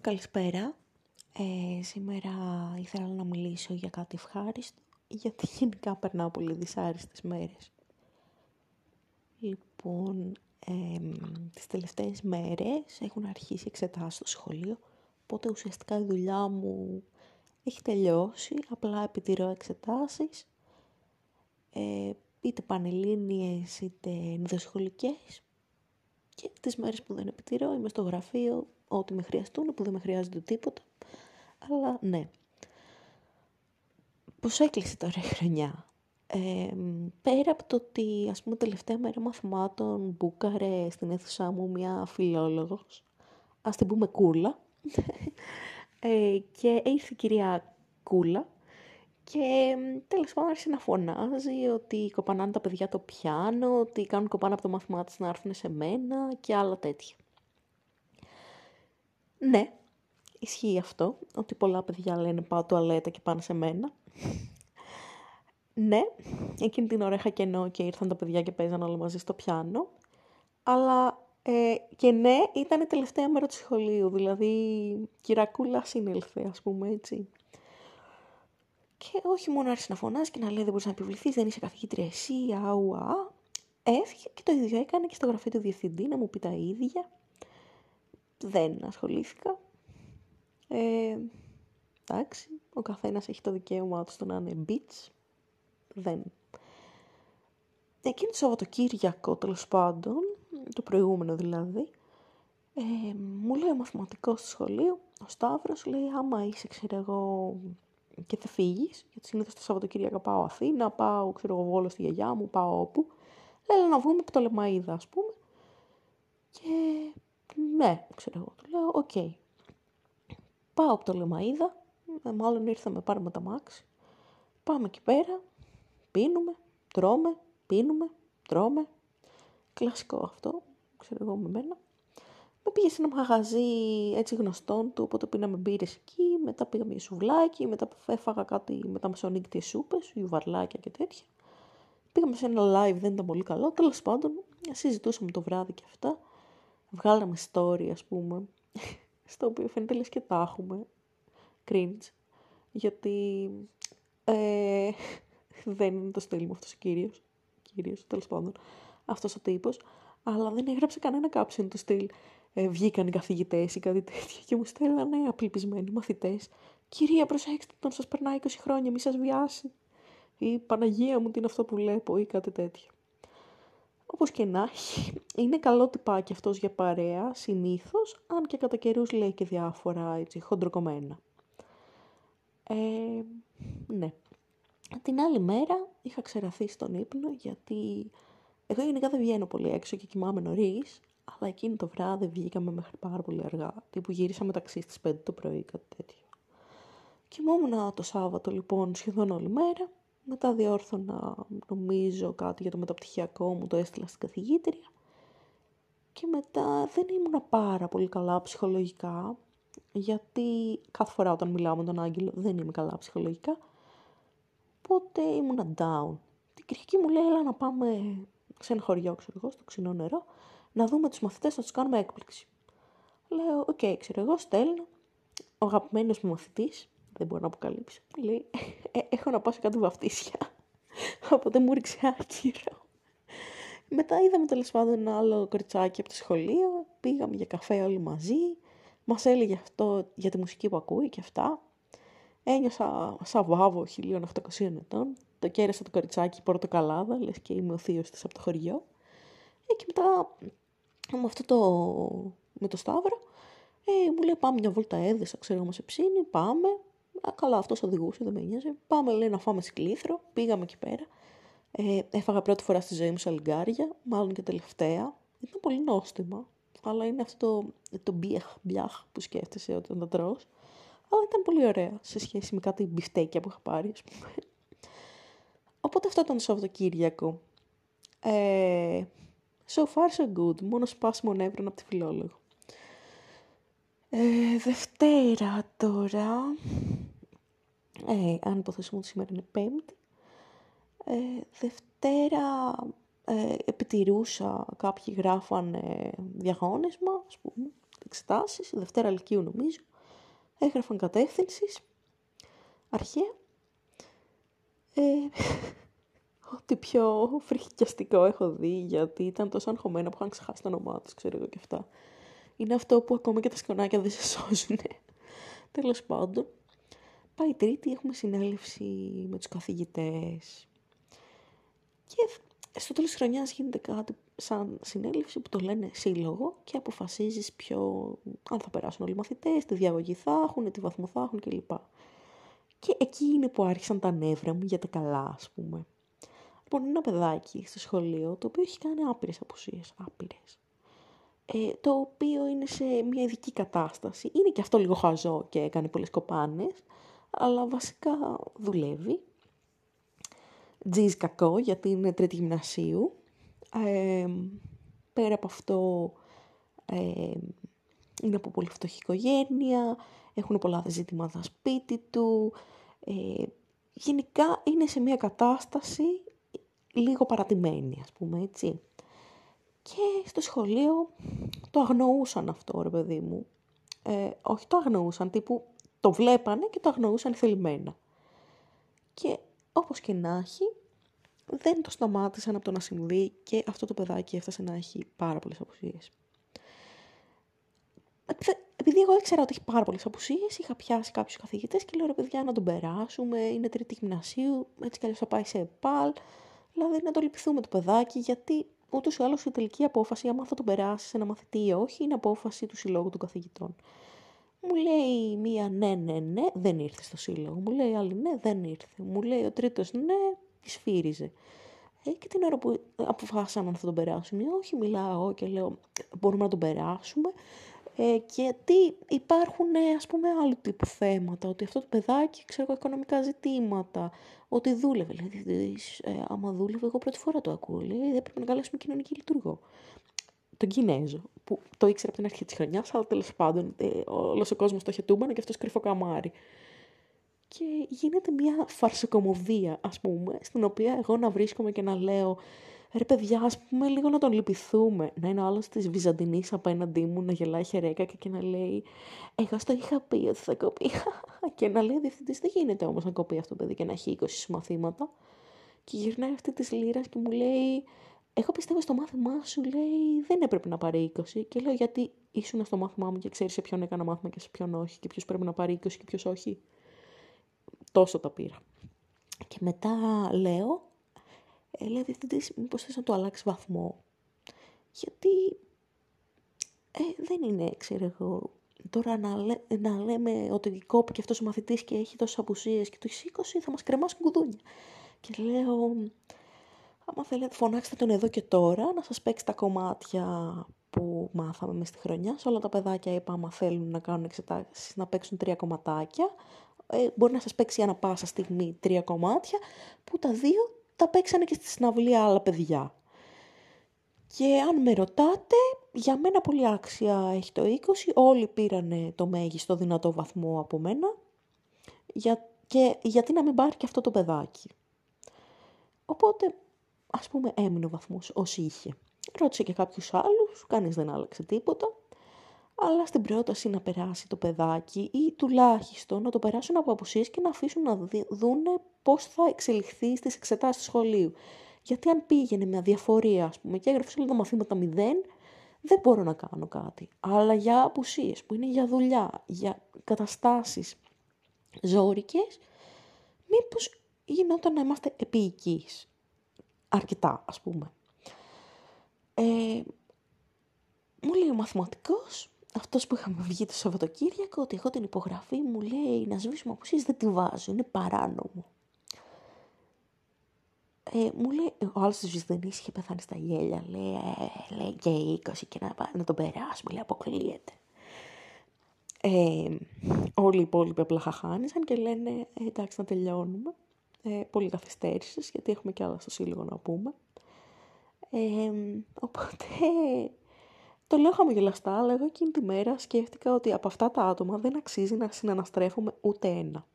Καλησπέρα. Ε, σήμερα ήθελα να μιλήσω για κάτι ευχάριστο, γιατί γενικά περνάω πολύ δυσάρεστες μέρες. Λοιπόν, ε, τις τελευταίες μέρες έχουν αρχίσει εξετάσεις στο σχολείο, οπότε ουσιαστικά η δουλειά μου έχει τελειώσει, απλά επιτηρώ εξετάσεις, ε, είτε πανελλήνιες είτε ενδοσχολικές και τις μέρες που δεν επιτηρώ είμαι στο γραφείο, ό,τι με χρειαστούν, που δεν με χρειάζεται τίποτα. Αλλά ναι. Πώς έκλεισε τώρα η χρονιά; Ε, πέρα από το ότι, ας πούμε, τελευταία μέρα μαθημάτων μπούκαρε στην αίθουσά μου μια φιλόλογος, ας την πούμε Κούλα, ε, και ήρθε η κυρία Κούλα και τέλος πάντων άρχισε να φωνάζει ότι κοπανάνε τα παιδιά το πιάνο, ότι κάνουν κοπάνα από το μάθημά της να έρθουν σε μένα και άλλα τέτοια. Ναι, ισχύει αυτό, ότι πολλά παιδιά λένε πάω τουαλέτα και πάνε σε μένα. ναι, εκείνη την ώρα είχα κενό και ήρθαν τα παιδιά και παίζαν όλα μαζί στο πιάνο. Αλλά ε, και ναι, ήταν η τελευταία μέρα του σχολείου, δηλαδή κυρακούλα συνήλθε, ας πούμε έτσι. Και όχι μόνο άρχισε να φωνάζει και να λέει δεν μπορείς να επιβληθείς, δεν είσαι καθηγήτρια εσύ, αουα. Έφυγε και το ίδιο έκανε και στο γραφείο του διευθυντή να μου πει τα ίδια. Δεν ασχολήθηκα. Ε, εντάξει, ο καθένας έχει το δικαίωμά του στο να είναι bitch. Δεν. Εκείνο το Σαββατοκύριακο, τέλος πάντων, το προηγούμενο δηλαδή, ε, μου λέει ο μαθηματικός του σχολείου, ο Σταύρος, λέει άμα είσαι, ξέρω εγώ, και θα φύγεις, γιατί συνήθως το Σαββατοκύριακο πάω Αθήνα, πάω, ξέρω εγώ, Βόλος στη γιαγιά μου, πάω όπου. Λέει να βγούμε από Πτολεμαΐδα, ας πούμε. Και ναι, ξέρω εγώ, του λέω, OK. Okay. Πάω από Πτολεμαΐδα, ε, μάλλον ήρθαμε πάρουμε τ' αμάξι. Πάμε εκεί πέρα, πίνουμε, τρώμε, πίνουμε, τρώμε. Κλασικό αυτό, ξέρω εγώ με μένα. Με πήγε σε ένα μαγαζί έτσι γνωστόν του, οπότε πίναμε μπύρες εκεί, μετά πήγαμε για σουβλάκι, μετά έφαγα κάτι με τα μεσονύκτιες σούπες, γιουβαρλάκια και τέτοια. Πήγαμε σε ένα live, δεν ήταν πολύ καλό, τέλος πάντων συζητούσαμε το βράδυ και αυτά. Βγάλαμε story, ας πούμε, στο οποίο φαίνεται λες και τα έχουμε. Cringe. Γιατί ε, δεν είναι το στυλ μου αυτός ο κύριος. Κύριος, τέλος πάντων. Αυτός ο τύπος. Αλλά δεν έγραψε κανένα κάψιν του στυλ ε, βγήκαν οι καθηγητές ή κάτι τέτοιο και μου στέλνανε απελπισμένοι μαθητές. Κυρία, προσέξτε τον, σας περνάει 20 χρόνια, μη σας βιάσει. Ή Παναγία μου, τι είναι αυτό που βλέπω, ή κάτι τέτοιο. Όπως και να έχει, είναι καλό τυπάκι αυτός για παρέα, συνήθως, αν και κατά καιρούς λέει και διάφορα έτσι, χοντροκομμένα. Ε, ναι. Την άλλη μέρα είχα ξεραθεί στον ύπνο γιατί εγώ γενικά δεν βγαίνω πολύ έξω και κοιμάμαι νωρίς, αλλά εκείνη το βράδυ βγήκαμε μέχρι πάρα πολύ αργά. Τύπου γύρισα ταξί στις 5 το πρωί, κάτι τέτοιο. Κοιμόμουν το Σάββατο λοιπόν σχεδόν όλη μέρα. Μετά διόρθωνα νομίζω κάτι για το μεταπτυχιακό μου, το έστειλα στην καθηγήτρια. Και μετά δεν ήμουν πάρα πολύ καλά ψυχολογικά, γιατί κάθε φορά όταν μιλάω με τον Άγγελο δεν είμαι καλά ψυχολογικά. Οπότε ήμουν down. Την Κυριακή μου λέει, έλα να πάμε σε ένα χωριό, ξέρω εγώ, στο ξινό νερό να δούμε τους μαθητές να τους κάνουμε έκπληξη. Λέω, OK, okay, ξέρω εγώ, στέλνω. Ο αγαπημένος μου μαθητής, δεν μπορώ να αποκαλύψω, λέει, ε, έχω να πάω σε κάτι βαφτίσια. Οπότε μου 'ριξε άκυρο. Μετά είδαμε τέλος πάντων ένα άλλο κοριτσάκι από το σχολείο, πήγαμε για καφέ όλοι μαζί, μας έλεγε αυτό για τη μουσική που ακούει και αυτά. Ένιωσα σαν βάβω 1800 ετών, το κέρασα το κοριτσάκι πορτοκαλάδα, λες και είμαι ο θείος της από το χωριό. Ε, και μετά με αυτό το, με το Σταύρο, ε, μου λέει πάμε μια βόλτα έδεσα, ξέρω εγώ σε ψήνει, πάμε. Α, καλά, αυτός οδηγούσε, δεν με νοιάζει. Πάμε, λέει, να φάμε σκλήθρο. Πήγαμε εκεί πέρα. Ε, έφαγα πρώτη φορά στη ζωή μου σαλιγκάρια, μάλλον και τελευταία. Ήταν πολύ νόστιμα. Αλλά είναι αυτό το, το μπιαχ, μπιαχ που σκέφτεσαι όταν τα τρως. Αλλά ήταν πολύ ωραία σε σχέση με κάτι μπιφτέκια που είχα πάρει, ας πούμε. Οπότε αυτό ήταν το Σαββατοκύριακο. Ε, So far so good. Μόνο σπάσιμο νεύρο από τη φιλόλογο. Ε, Δευτέρα τώρα. Ε, αν υποθέσουμε ότι σήμερα είναι Πέμπτη. Ε, Δευτέρα ε, επιτηρούσα, κάποιοι γράφανε διαγώνισμα, ας πούμε. εξετάσεις, Δευτέρα Λυκείου νομίζω, έγραφαν κατεύθυνση, αρχαία. Ε, ό,τι πιο φρικιαστικό έχω δει, γιατί ήταν τόσο αγχωμένα που είχαν ξεχάσει το όνομά τους, ξέρω εγώ και αυτά. Είναι αυτό που ακόμα και τα σκονάκια δεν σε σώζουν. Τέλος πάντων, πάει τρίτη, έχουμε συνέλευση με τους καθηγητές. Και στο τέλος της χρονιάς γίνεται κάτι σαν συνέλευση που το λένε σύλλογο και αποφασίζεις ποιο, αν θα περάσουν όλοι οι μαθητές, τι διαγωγή θα έχουν, τι βαθμό θα έχουν κλπ. Και εκεί είναι που άρχισαν τα νεύρα μου για τα καλά, ας πούμε. Λοιπόν, είναι ένα παιδάκι στο σχολείο, το οποίο έχει κάνει άπειρες απουσίες, άπειρες. Ε, το οποίο είναι σε μια ειδική κατάσταση. Είναι και αυτό λίγο χαζό και έκανε πολλές κοπάνες, αλλά βασικά δουλεύει. Τζιζ κακό, γιατί είναι τρίτη γυμνασίου. Ε, πέρα από αυτό, ε, είναι από πολύ φτωχή οικογένεια, έχουν πολλά ζητήματα σπίτι του. Ε, γενικά είναι σε μια κατάσταση λίγο παρατημένη, ας πούμε, έτσι. Και στο σχολείο το αγνοούσαν αυτό, ρε παιδί μου. Ε, όχι το αγνοούσαν, τύπου το βλέπανε και το αγνοούσαν θελημένα. Και όπως και να έχει, δεν το σταμάτησαν από το να συμβεί και αυτό το παιδάκι έφτασε να έχει πάρα πολλές απουσίες. Επειδή εγώ ήξερα ότι έχει πάρα πολλές απουσίες, είχα πιάσει κάποιους καθηγητές και λέω ρε παιδιά να τον περάσουμε, είναι τρίτη γυμνασίου, έτσι κι αλλιώς θα πάει σε ΕΠΑΛ, δηλαδή να το λυπηθούμε το παιδάκι, γιατί ούτως ή άλλως η τελική απόφαση, άμα θα τον περάσει σε ένα μαθητή ή όχι, είναι απόφαση του συλλόγου των καθηγητών. Μου λέει μία ναι, ναι, ναι, δεν ήρθε στο σύλλογο. Μου λέει άλλη ναι, δεν ήρθε. Μου λέει ο τρίτος ναι, σφύριζε. Ε, και την ώρα που αποφάσισαν αν θα τον περάσουν ή όχι, μιλάω και λέω μπορούμε να τον περάσουμε. Ε, γιατί υπάρχουν ε, ας πούμε άλλου τύπου θέματα, ότι αυτό το παιδάκι, ξέρω οικονομικά ζητήματα, ότι δούλευε, δηλαδή ε, άμα δούλευε εγώ πρώτη φορά το ακούω, λέει, δεν πρέπει να καλέσουμε κοινωνική λειτουργό τον Κινέζο, που το ήξερε από την αρχή της χρονιάς, αλλά τέλος πάντων ε, όλος ο κόσμος το είχε τούμπανο και αυτός κρυφό καμάρι. Και γίνεται μια φαρσοκομωδία, ας πούμε, στην οποία εγώ να βρίσκομαι και να λέω ρε παιδιά, ας πούμε λίγο να τον λυπηθούμε. Να είναι ο άλλος της Βυζαντινής απέναντί μου, να γελάει χερέκα και να λέει Εγώ στο είχα πει ότι θα κοπεί. και να λέει διευθυντής, δεν γίνεται όμως να κοπεί αυτό το παιδί και να έχει 20 μαθήματα. Και γυρνάει αυτή της λύρας και μου λέει εγώ πιστεύω στο μάθημά σου, λέει, δεν έπρεπε να πάρει 20. Και λέω, γιατί ήσουν στο μάθημά μου και ξέρεις σε ποιον έκανα μάθημα και σε ποιον όχι, και ποιος πρέπει να πάρει 20 και ποιος όχι. Τόσο τα πήρα. Και μετά λέω, ε, λέει διευθυντής, μήπως θες να το αλλάξεις βαθμό. Γιατί ε, δεν είναι, ξέρω εγώ, τώρα να, λέ, να λέμε ότι κόπηκε αυτός ο μαθητής και έχει τόσες απουσίες και το έχεις 20, θα μας κρεμάσουν κουδούνια. Και λέω, άμα θέλετε φωνάξτε τον εδώ και τώρα να σας παίξει τα κομμάτια που μάθαμε με στη χρονιά. Σε όλα τα παιδάκια είπα άμα θέλουν να κάνουν εξετάσεις να παίξουν τρία κομματάκια. Ε, μπορεί να σας παίξει ανα πάσα στιγμή τρία κομμάτια που τα δύο τα παίξανε και στη συναυλία άλλα παιδιά. Και αν με ρωτάτε, για μένα πολύ άξια έχει το 20. Όλοι πήρανε το μέγιστο δυνατό βαθμό από μένα. Για, και γιατί να μην πάρει και αυτό το παιδάκι. Οπότε ας πούμε έμεινε ο βαθμός όσοι είχε. Ρώτησε και κάποιους άλλους, κανείς δεν άλλαξε τίποτα. Αλλά στην πρόταση να περάσει το παιδάκι ή τουλάχιστον να το περάσουν από απουσίες και να αφήσουν να δουν πώς θα εξελιχθεί στις εξετάσεις του σχολείου. Γιατί αν πήγαινε με αδιαφορία, ας πούμε, και έγραφε όλα τα μαθήματα μηδέν, δεν μπορώ να κάνω κάτι. Αλλά για απουσίες που είναι για δουλειά, για καταστάσεις ζώρικες, μήπως γινόταν να είμαστε επίοικείς αρκετά, ας πούμε. Ε, μου λέει ο μαθηματικός, αυτός που είχαμε βγει το Σαββατοκύριακο, ότι εγώ την υπογραφή μου λέει να σβήσουμε αποσύσεις, δεν τη βάζω, είναι παράνομο. Ε, μου λέει, ο άλλος της Βυσδενής είχε πεθάνει στα γέλια, λέει, ε, λέει και 20 και να, να τον περάσουμε, λέει, αποκλείεται. Ε, όλοι οι υπόλοιποι απλά χαχάνησαν και λένε, ε, εντάξει να τελειώνουμε ε, πολύ καθυστέρησης, γιατί έχουμε και άλλα στο σύλλογο να πούμε. Ε, οπότε, το λέω χαμογελαστά, αλλά εγώ εκείνη τη μέρα σκέφτηκα ότι από αυτά τα άτομα δεν αξίζει να συναναστρέφουμε ούτε ένα.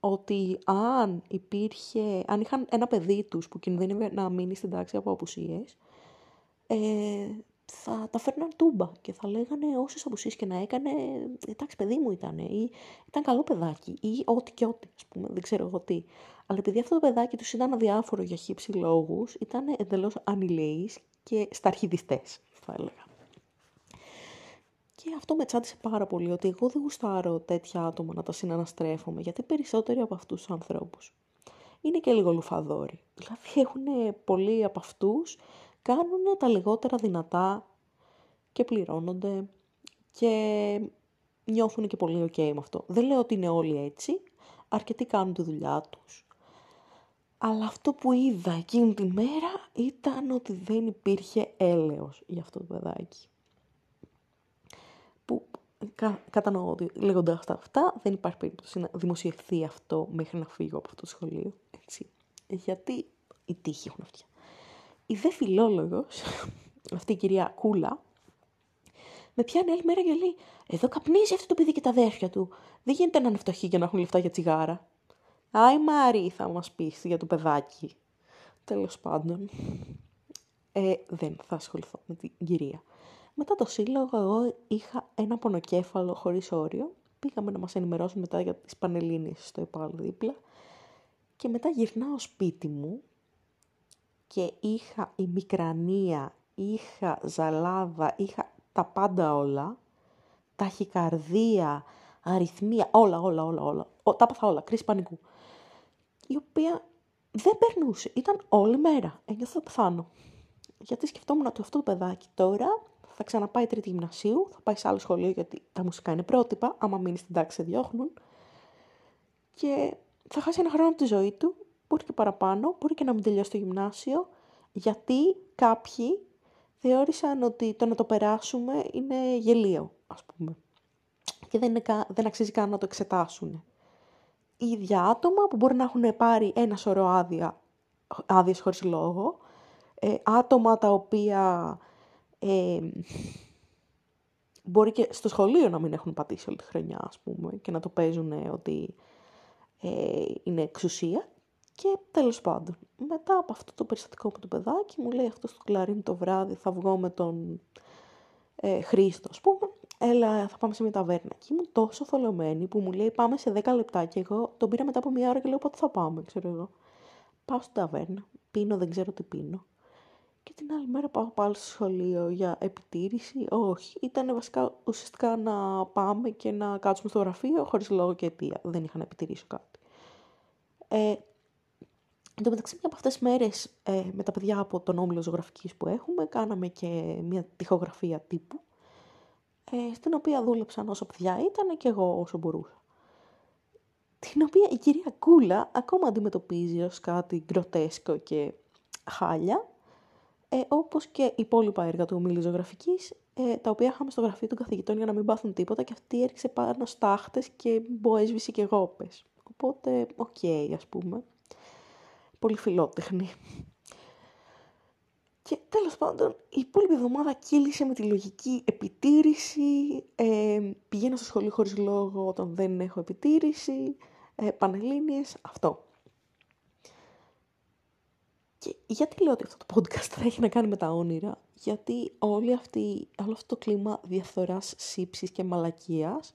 Ότι αν υπήρχε, αν είχαν ένα παιδί τους που κινδύνευε να μείνει στην τάξη από απουσίες, ε, θα τα φέρναν τούμπα και θα λέγανε όσες απουσίε και να έκανε, εντάξει παιδί μου ήταν ή ήταν καλό παιδάκι ή ό,τι και ό,τι, ας πούμε, δεν ξέρω εγώ τι. Αλλά επειδή αυτό το παιδάκι τους ήταν αδιάφορο για χύψη λόγους, ήταν εντελώς ανηλέης και σταρχιδιστές, θα έλεγα. Και αυτό με τσάντισε πάρα πολύ, ότι εγώ δεν γουστάρω τέτοια άτομα να τα συναναστρέφομαι, γιατί περισσότεροι από αυτούς τους ανθρώπους είναι και λίγο λουφαδόροι. Δηλαδή έχουν πολλοί από αυτούς κάνουν τα λιγότερα δυνατά και πληρώνονται και νιώθουν και πολύ ok με αυτό. Δεν λέω ότι είναι όλοι έτσι, αρκετοί κάνουν τη δουλειά τους. Αλλά αυτό που είδα εκείνη τη μέρα ήταν ότι δεν υπήρχε έλεος για αυτό το παιδάκι. Που κα, κατανοώ ότι λέγοντας τα αυτά δεν υπάρχει περίπτωση να δημοσιευθεί αυτό μέχρι να φύγω από αυτό το σχολείο. Έτσι. Γιατί οι τύχοι έχουν αυτιά. Η δε φιλόλογος, αυτή η κυρία Κούλα, με πιάνει άλλη μέρα και λέει «Εδώ καπνίζει αυτό το παιδί και τα αδέρφια του. Δεν γίνεται να είναι φτωχοί και να έχουν λεφτά για τσιγάρα». «Άι Μάρι, θα μας πεις για το παιδάκι». Τέλος πάντων, ε, δεν θα ασχοληθώ με την κυρία. Μετά το σύλλογο, εγώ είχα ένα πονοκέφαλο χωρίς όριο. Πήγαμε να μας ενημερώσουν μετά για τις Πανελλήνιες στο ΕΠΑΛ δίπλα. Και μετά γυρνάω σπίτι μου και είχα η μικρανία, είχα ζαλάδα, είχα τα πάντα όλα, ταχυκαρδία, αριθμία, όλα, όλα, όλα, όλα. τα έπαθα όλα, κρίση πανικού. Η οποία δεν περνούσε, ήταν όλη μέρα, ένιωθα θα πεθάνω. Γιατί σκεφτόμουν ότι αυτό το παιδάκι τώρα θα ξαναπάει τρίτη γυμνασίου, θα πάει σε άλλο σχολείο γιατί τα μουσικά είναι πρότυπα, άμα μείνει στην τάξη σε διώχνουν. Και θα χάσει ένα χρόνο από τη ζωή του μπορεί και παραπάνω, μπορεί και να μην τελειώσει το γυμνάσιο, γιατί κάποιοι θεώρησαν ότι το να το περάσουμε είναι γελίο, ας πούμε. Και δεν, είναι, δεν αξίζει καν να το εξετάσουν. Οι ίδια άτομα που μπορεί να έχουν πάρει ένα σωρό άδεια, άδειες χωρίς λόγο, ε, άτομα τα οποία ε, μπορεί και στο σχολείο να μην έχουν πατήσει όλη τη χρονιά, ας πούμε, και να το παίζουν ότι ε, είναι εξουσία και τέλος πάντων, μετά από αυτό το περιστατικό με το παιδάκι, μου λέει αυτός στο κλαρίνι το βράδυ θα βγω με τον ε, Χρήστο, ας πούμε, έλα θα πάμε σε μια ταβέρνα. Και ήμουν τόσο θολωμένη που μου λέει πάμε σε 10 λεπτά και εγώ τον πήρα μετά από μια ώρα και λέω πότε θα πάμε, ξέρω εγώ. Πάω στην ταβέρνα, πίνω, δεν ξέρω τι πίνω. Και την άλλη μέρα πάω πάλι στο σχολείο για επιτήρηση. Όχι, ήταν βασικά ουσιαστικά να πάμε και να κάτσουμε στο γραφείο χωρίς λόγο και αιτία. Δεν είχα να επιτηρήσω κάτι. Ε, Εν τω μεταξύ, μια από αυτές τις μέρες ε, με τα παιδιά από τον όμιλο ζωγραφικής που έχουμε, κάναμε και μια τυχογραφία τύπου, ε, στην οποία δούλεψαν όσο παιδιά ήταν και εγώ όσο μπορούσα. Την οποία η κυρία Κούλα ακόμα αντιμετωπίζει ως κάτι γκροτέσκο και χάλια, ε, όπως και υπόλοιπα έργα του ομίλου ζωγραφικής, ε, τα οποία είχαμε στο γραφείο των καθηγητών για να μην πάθουν τίποτα και αυτή έριξε πάνω στάχτες και μποέσβησε και γόπες. Οπότε, OK, okay, ας πούμε πολύ φιλότεχνη. Και τέλος πάντων, η υπόλοιπη εβδομάδα κύλησε με τη λογική επιτήρηση, ε, πηγαίνω στο σχολείο χωρίς λόγο όταν δεν έχω επιτήρηση, ε, πανελλήνιες, αυτό. Και γιατί λέω ότι αυτό το podcast θα έχει να κάνει με τα όνειρα, γιατί όλη αυτή, όλο αυτό το κλίμα διαφθοράς, σύψης και μαλακίας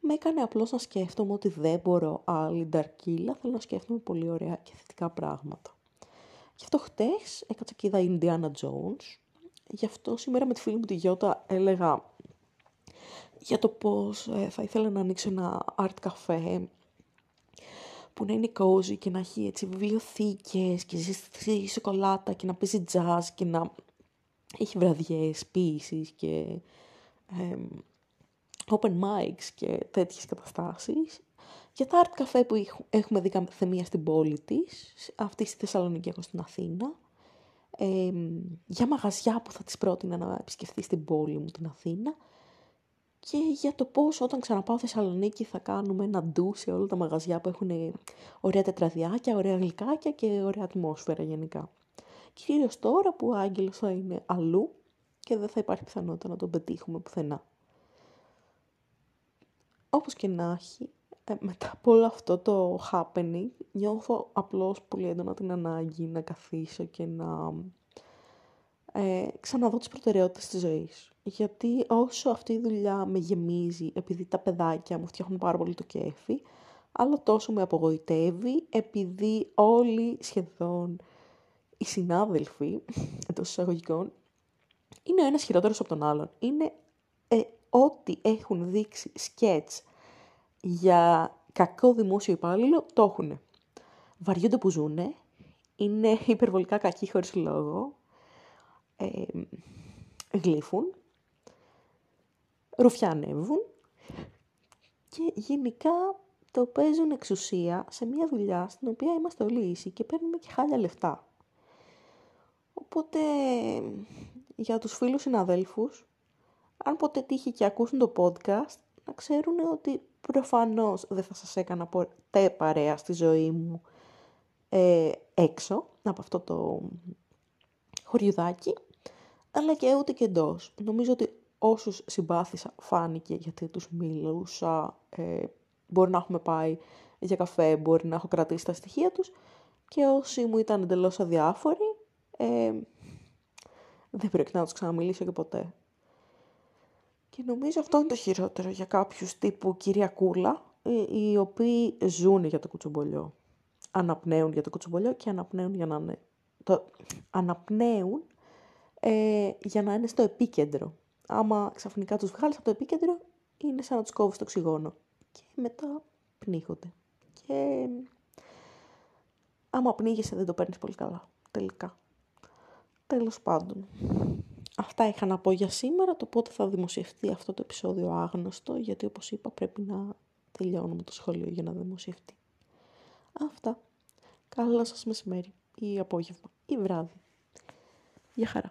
με έκανε απλώς να σκέφτομαι ότι δεν μπορώ άλλη νταρκύλα, θέλω να σκέφτομαι πολύ ωραία και θετικά πράγματα. Γι' αυτό χτες έκατσα και είδα Indiana Jones, γι' αυτό σήμερα με τη φίλη μου τη Γιώτα έλεγα για το πώς ε, θα ήθελα να ανοίξω ένα art cafe που να είναι cozy και να έχει έτσι βιβλιοθήκες και ζεστή σοκολάτα και να παίζει jazz και να έχει βραδιές ποίησης και open mics και τέτοιες καταστάσεις. Για τα art cafe που έχουμε δει κάθε μία στην πόλη της, αυτή στη Θεσσαλονίκη έχω στην Αθήνα. Ε, για μαγαζιά που θα τις πρότεινα να επισκεφθεί στην πόλη μου την Αθήνα και για το πώς όταν ξαναπάω Θεσσαλονίκη θα κάνουμε ένα ντου σε όλα τα μαγαζιά που έχουν ωραία τετραδιάκια, ωραία γλυκάκια και ωραία ατμόσφαιρα γενικά. Κυρίως τώρα που ο Άγγελος θα είναι αλλού και δεν θα υπάρχει πιθανότητα να τον πετύχουμε πουθενά. Όπως και να έχει, ε, μετά από όλο αυτό το happening, νιώθω απλώς πολύ έντονα την ανάγκη να καθίσω και να ε, ξαναδώ τις προτεραιότητες της ζωής. Γιατί όσο αυτή η δουλειά με γεμίζει, επειδή τα παιδάκια μου φτιάχνουν πάρα πολύ το κέφι, αλλά τόσο με απογοητεύει, επειδή όλοι σχεδόν οι συνάδελφοι εντός εισαγωγικών είναι ο ένας χειρότερος από τον άλλον. Είναι ε, ό,τι έχουν δείξει σκέτς για κακό δημόσιο υπάλληλο, το έχουν. Βαριούνται που ζουνε, είναι υπερβολικά κακοί χωρίς λόγο, ε, γλύφουν, ρουφιανεύουν και γενικά το παίζουν εξουσία σε μια δουλειά στην οποία είμαστε όλοι ίσοι και παίρνουμε και χάλια λεφτά. Οπότε για τους φίλους συναδέλφους, αν ποτέ τύχει και ακούσουν το podcast, να ξέρουν ότι προφανώς δεν θα σας έκανα ποτέ παρέα στη ζωή μου ε, έξω από αυτό το χωριουδάκι, αλλά και ούτε και εντός. Νομίζω ότι όσους συμπάθησα φάνηκε γιατί τους μιλούσα, ε, μπορεί να έχουμε πάει για καφέ, μπορεί να έχω κρατήσει τα στοιχεία τους και όσοι μου ήταν εντελώς αδιάφοροι, ε, δεν πρέπει να τους ξαναμιλήσω και ποτέ. Και νομίζω αυτό είναι το χειρότερο για κάποιους τύπου Κυριακούλα, οι, οι οποίοι ζουν για το κουτσομπολιό. Αναπνέουν για το κουτσομπολιό και αναπνέουν για να είναι... Το... Αναπνέουν ε, για να είναι στο επίκεντρο. Άμα ξαφνικά τους βγάλεις από το επίκεντρο, είναι σαν να τους κόβεις το οξυγόνο. Και μετά πνίγονται. Και άμα πνίγεσαι δεν το παίρνεις πολύ καλά, τελικά. Τέλος πάντων. Αυτά είχα να πω για σήμερα, το πότε θα δημοσιευτεί αυτό το επεισόδιο άγνωστο, γιατί όπως είπα πρέπει να τελειώνουμε το σχολείο για να δημοσιευτεί. Αυτά. Καλό σας μεσημέρι ή απόγευμα ή βράδυ. Γεια χαρά.